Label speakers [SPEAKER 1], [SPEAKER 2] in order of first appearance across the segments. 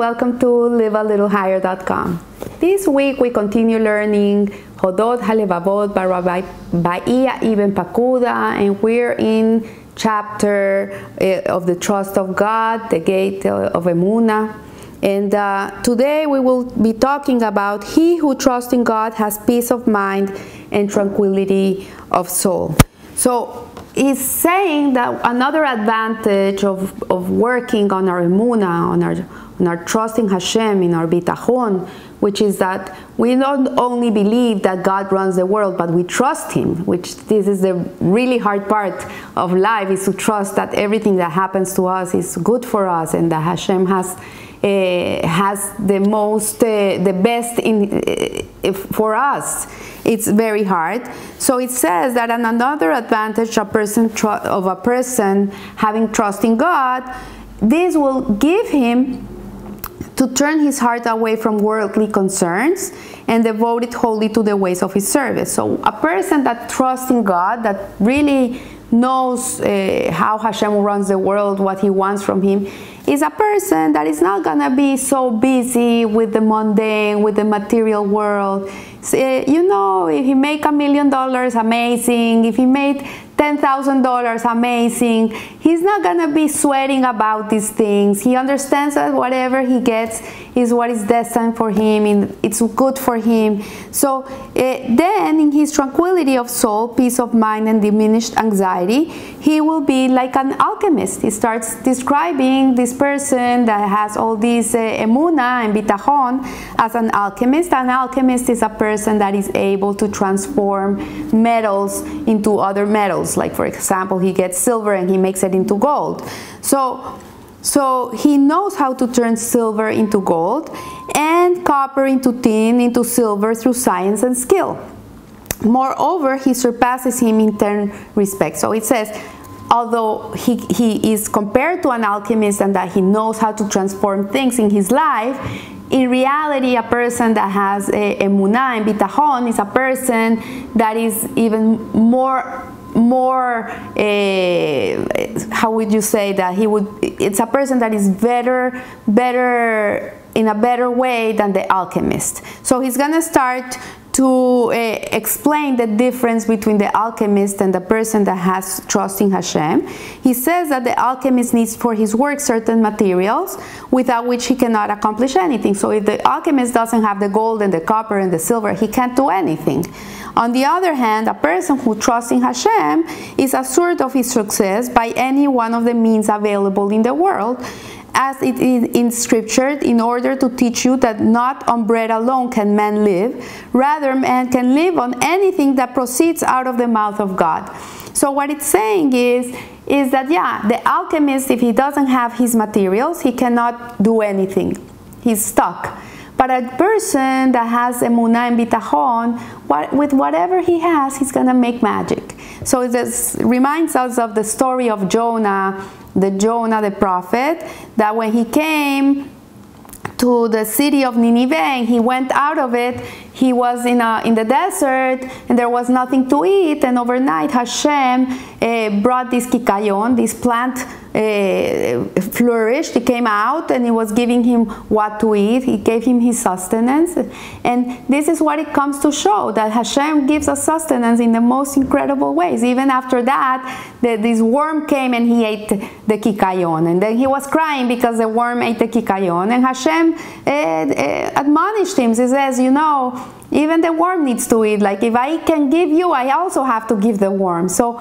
[SPEAKER 1] welcome to livealittlehigher.com. This week we continue learning Chovot Halevavot by Bahya Ibn Pakuda, and we're in chapter uh, of the trust of God, the gate of Emuna. And uh, today we will be talking about he who trusts in God has peace of mind and tranquility of soul. So he's saying that another advantage of, of working on our emuna, on our, on our trusting Hashem, in our bitachon, which is that we don't only believe that God runs the world, but we trust Him, which this is the really hard part of life, is to trust that everything that happens to us is good for us and that Hashem has uh, has the most, uh, the best in, uh, for us. It's very hard. So it says that another advantage a person of a person having trust in God, this will give him to turn his heart away from worldly concerns and devote it wholly to the ways of his service. So a person that trusts in God, that really knows uh, how Hashem runs the world, what he wants from him, is a person that is not gonna be so busy with the mundane, with the material world. So, you know, if he make a million dollars, amazing. If he made $10,000, amazing. He's not to be sweating about these things. He understands that whatever he gets is what is destined for him and it's good for him. So uh, then, in his tranquility of soul, peace of mind, and diminished anxiety, he will be like an alchemist. He starts describing this person that has all these uh, emuna and bitachon as an alchemist. An alchemist is a person that is able to transform metals into other metals. Like for example, he gets silver and he makes it into gold. So, so he knows how to turn silver into gold and copper into tin, into silver through science and skill. Moreover, he surpasses him in 10 respects. So it says, although he, he is compared to an alchemist and that he knows how to transform things in his life, in reality, a person that has a, emuna and bitachon is a person that is even more more uh, how would you say that? He would it's a person that is better better in a better way than the alchemist. So he's gonna start to uh, explain the difference between the alchemist and the person that has trust in Hashem. He says that the alchemist needs for his work certain materials without which he cannot accomplish anything. So if the alchemist doesn't have the gold and the copper and the silver, he can't do anything. On the other hand, a person who trusts in Hashem is assured of his success by any one of the means available in the world as it is in scripture in order to teach you that not on bread alone can man live rather man can live on anything that proceeds out of the mouth of god. So what it's saying is is that yeah the alchemist if he doesn't have his materials he cannot do anything. He's stuck. But a person that has emunah and bitachon, what, with whatever he has, he's to make magic. So this reminds us of the story of Jonah, the Jonah the prophet, that when he came to the city of Nineveh and he went out of it, he was in, a, in the desert and there was nothing to eat and overnight Hashem uh, brought this kikayon, this plant uh, flourished, he came out and he was giving him what to eat, he gave him his sustenance. And this is what it comes to show that Hashem gives us sustenance in the most incredible ways. Even after that, the, this worm came and he ate the kikayon. And then he was crying because the worm ate the kikayon. And Hashem uh, admonished him, he says, you know, even the worm needs to eat. Like if I can give you, I also have to give the worm. So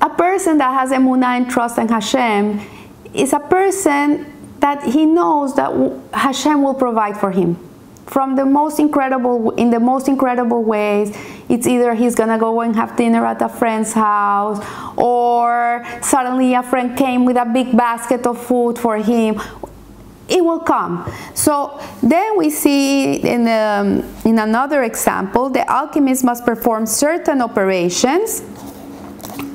[SPEAKER 1] a person that has emunah and trust in Hashem is a person that he knows that Hashem will provide for him from the most incredible in the most incredible ways it's either he's gonna go and have dinner at a friend's house or suddenly a friend came with a big basket of food for him it will come. So then we see in, um, in another example, the alchemist must perform certain operations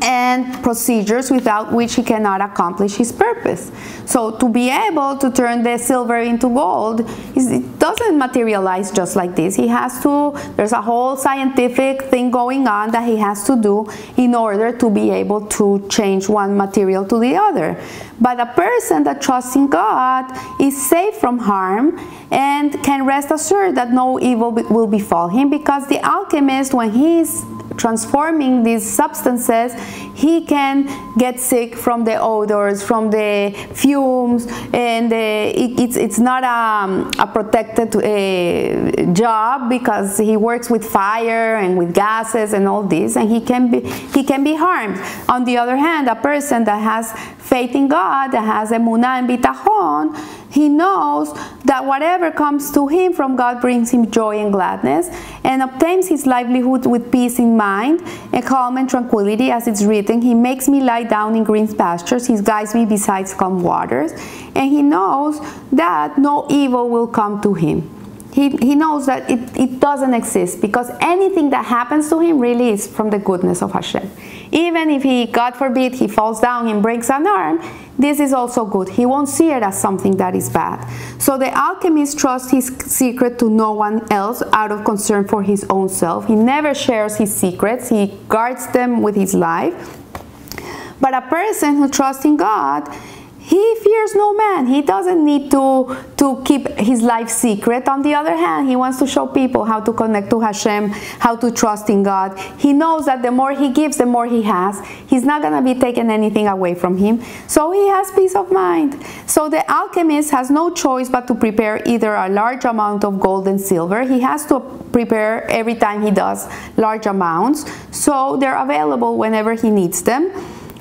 [SPEAKER 1] and procedures without which he cannot accomplish his purpose. So to be able to turn the silver into gold, it doesn't materialize just like this. He has to, there's a whole scientific thing going on that he has to do in order to be able to change one material to the other. But a person that trusts in God is safe from harm and can rest assured that no evil will befall him because the alchemist, when he is transforming these substances, he can get sick from the odors, from the fumes, and uh, it, it's, it's not a, a protected uh, job because he works with fire and with gases and all this, and he can be he can be harmed. On the other hand, a person that has faith in God, that has emunah and bitachon, he knows that whatever comes to him from God brings him joy and gladness and obtains his livelihood with peace in mind and calm and tranquility as it's written. He makes me lie down in green pastures. He guides me beside calm waters. And he knows that no evil will come to him. He, he knows that it, it doesn't exist because anything that happens to him really is from the goodness of Hashem. Even if he, God forbid, he falls down and breaks an arm, this is also good. He won't see it as something that is bad. So the alchemist trusts his secret to no one else out of concern for his own self. He never shares his secrets, he guards them with his life. But a person who trusts in God he fears no man. He doesn't need to, to keep his life secret. On the other hand, he wants to show people how to connect to Hashem, how to trust in God. He knows that the more he gives, the more he has. He's not going to be taking anything away from him. So he has peace of mind. So the alchemist has no choice but to prepare either a large amount of gold and silver. He has to prepare every time he does large amounts. So they're available whenever he needs them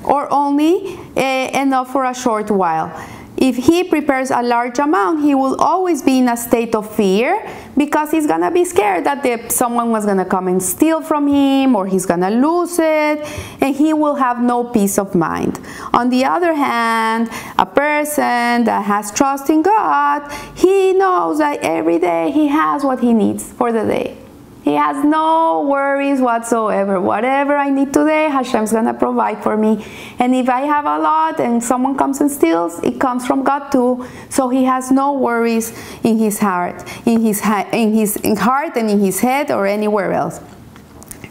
[SPEAKER 1] or only uh, enough for a short while. If he prepares a large amount, he will always be in a state of fear because he's gonna be scared that the, someone was gonna come and steal from him or he's gonna lose it and he will have no peace of mind. On the other hand, a person that has trust in God, he knows that every day he has what he needs for the day. He has no worries whatsoever. Whatever I need today, Hashem's gonna provide for me. And if I have a lot and someone comes and steals, it comes from God too. So he has no worries in his heart, in his in his in heart and in his head or anywhere else.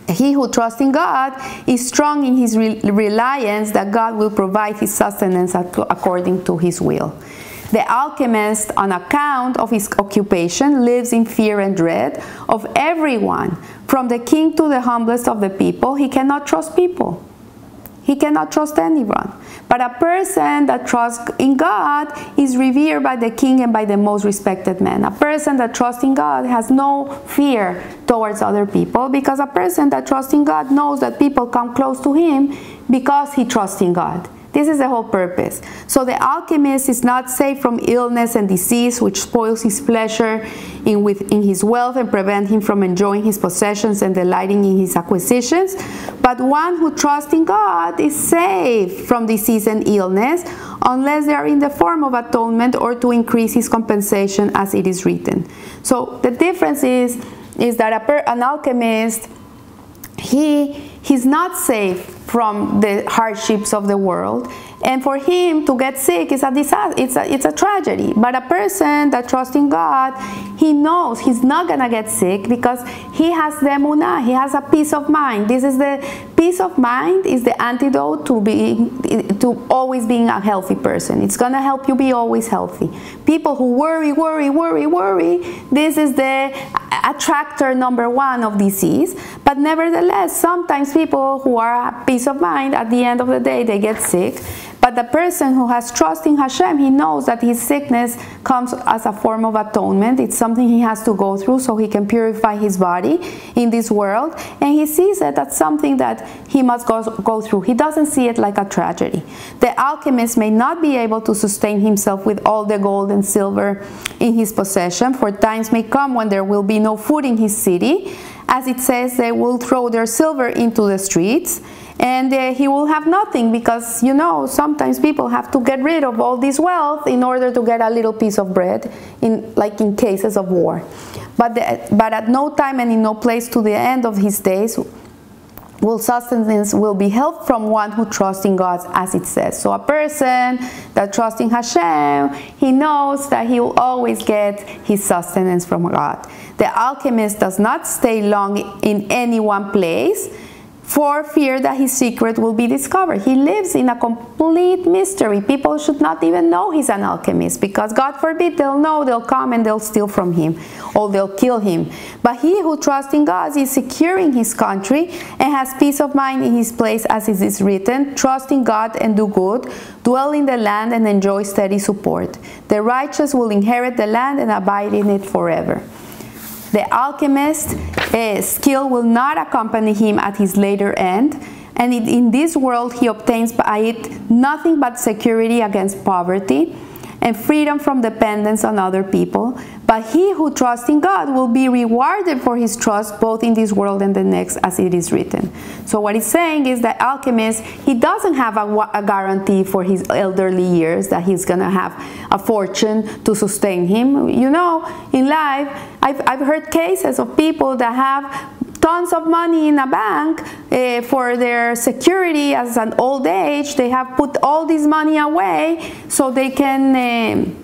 [SPEAKER 1] He who trusts in God is strong in his re reliance that God will provide his sustenance according to his will. The alchemist, on account of his occupation, lives in fear and dread of everyone. From the king to the humblest of the people, he cannot trust people. He cannot trust anyone. But a person that trusts in God is revered by the king and by the most respected man. A person that trusts in God has no fear towards other people because a person that trusts in God knows that people come close to him because he trusts in God. This is the whole purpose. So the alchemist is not safe from illness and disease, which spoils his pleasure in, with, in his wealth and prevent him from enjoying his possessions and delighting in his acquisitions. But one who trusts in God is safe from disease and illness, unless they are in the form of atonement or to increase his compensation, as it is written. So the difference is, is that a, an alchemist, he he's not safe from the hardships of the world. And for him to get sick is a disaster, it's a, it's a tragedy. But a person that trusts in God, he knows he's not gonna get sick because he has the emunah, he has a peace of mind. This is the peace of mind is the antidote to being to always being a healthy person. It's gonna help you be always healthy. People who worry, worry, worry, worry, this is the attractor number one of disease. But nevertheless, sometimes people who are peace of mind, at the end of the day, they get sick. But the person who has trust in Hashem, he knows that his sickness comes as a form of atonement. It's something he has to go through so he can purify his body in this world. And he sees it as something that he must go, go through. He doesn't see it like a tragedy. The alchemist may not be able to sustain himself with all the gold and silver in his possession, for times may come when there will be no food in his city. As it says, they will throw their silver into the streets and uh, he will have nothing because you know sometimes people have to get rid of all this wealth in order to get a little piece of bread in like in cases of war but the, but at no time and in no place to the end of his days will sustenance will be help from one who trusts in God as it says. So a person that trusts in Hashem, he knows that he will always get his sustenance from God. The alchemist does not stay long in any one place for fear that his secret will be discovered. He lives in a complete mystery. People should not even know he's an alchemist because God forbid they'll know, they'll come and they'll steal from him or they'll kill him. But he who trusts in God is secure in his country and has peace of mind in his place as it is written, trust in God and do good, dwell in the land and enjoy steady support. The righteous will inherit the land and abide in it forever. The alchemist's uh, skill will not accompany him at his later end, and in this world he obtains by it nothing but security against poverty and freedom from dependence on other people. But he who trusts in God will be rewarded for his trust both in this world and the next, as it is written. So, what he's saying is that alchemist, he doesn't have a, a guarantee for his elderly years that he's going to have a fortune to sustain him. You know, in life, I've, I've heard cases of people that have tons of money in a bank uh, for their security as an old age. They have put all this money away so they can. Uh,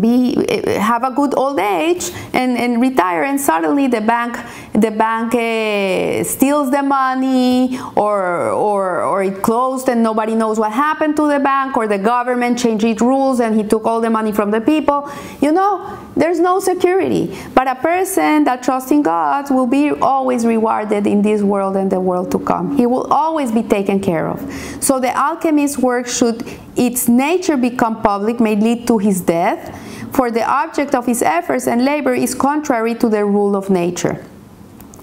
[SPEAKER 1] be have a good old age and, and retire and suddenly the bank the bank uh, steals the money or, or or it closed and nobody knows what happened to the bank or the government changed its rules and he took all the money from the people. You know there's no security. But a person that trusts in God will be always rewarded in this world and the world to come. He will always be taken care of. So the alchemist's work should its nature become public may lead to his death for the object of his efforts and labor is contrary to the rule of nature.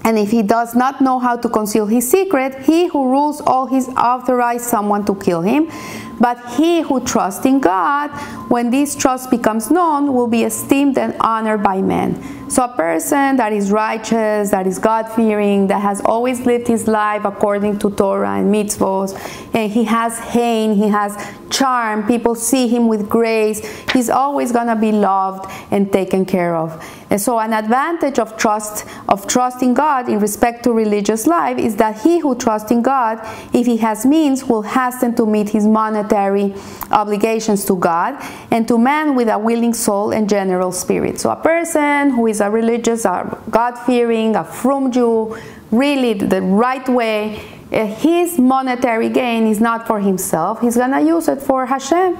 [SPEAKER 1] And if he does not know how to conceal his secret, he who rules all his authorized someone to kill him. But he who trusts in God, when this trust becomes known, will be esteemed and honored by men. So, a person that is righteous, that is God fearing, that has always lived his life according to Torah and mitzvot, and he has hain, he has charm, people see him with grace, he's always going to be loved and taken care of. And so, an advantage of trust, of trusting God in respect to religious life is that he who trusts in God, if he has means, will hasten to meet his monetary obligations to God and to man with a willing soul and general spirit. So, a person who is a religious, a God fearing, a frum Jew, really the right way, uh, his monetary gain is not for himself, he's gonna use it for Hashem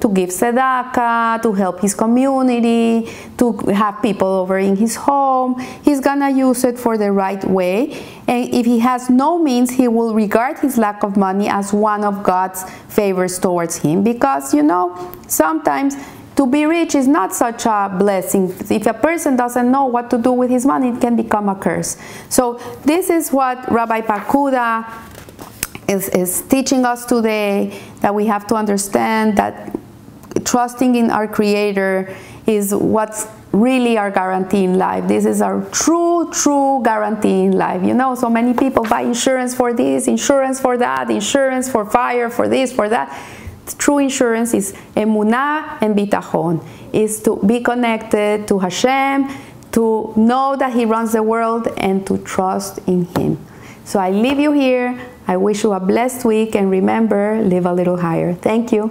[SPEAKER 1] to give tzedakah, to help his community, to have people over in his home. He's gonna use it for the right way. And if he has no means, he will regard his lack of money as one of God's favors towards him because, you know, sometimes to be rich is not such a blessing. If a person doesn't know what to do with his money, it can become a curse. So this is what Rabbi Pakuda is, is teaching us today, that we have to understand that trusting in our Creator is what's really our guarantee in life. This is our true, true guarantee in life. You know, so many people buy insurance for this, insurance for that, insurance for fire, for this, for that true insurance is emunah and bitachon, is to be connected to Hashem, to know that He runs the world, and to trust in Him. So I leave you here. I wish you a blessed week, and remember, live a little higher. Thank you.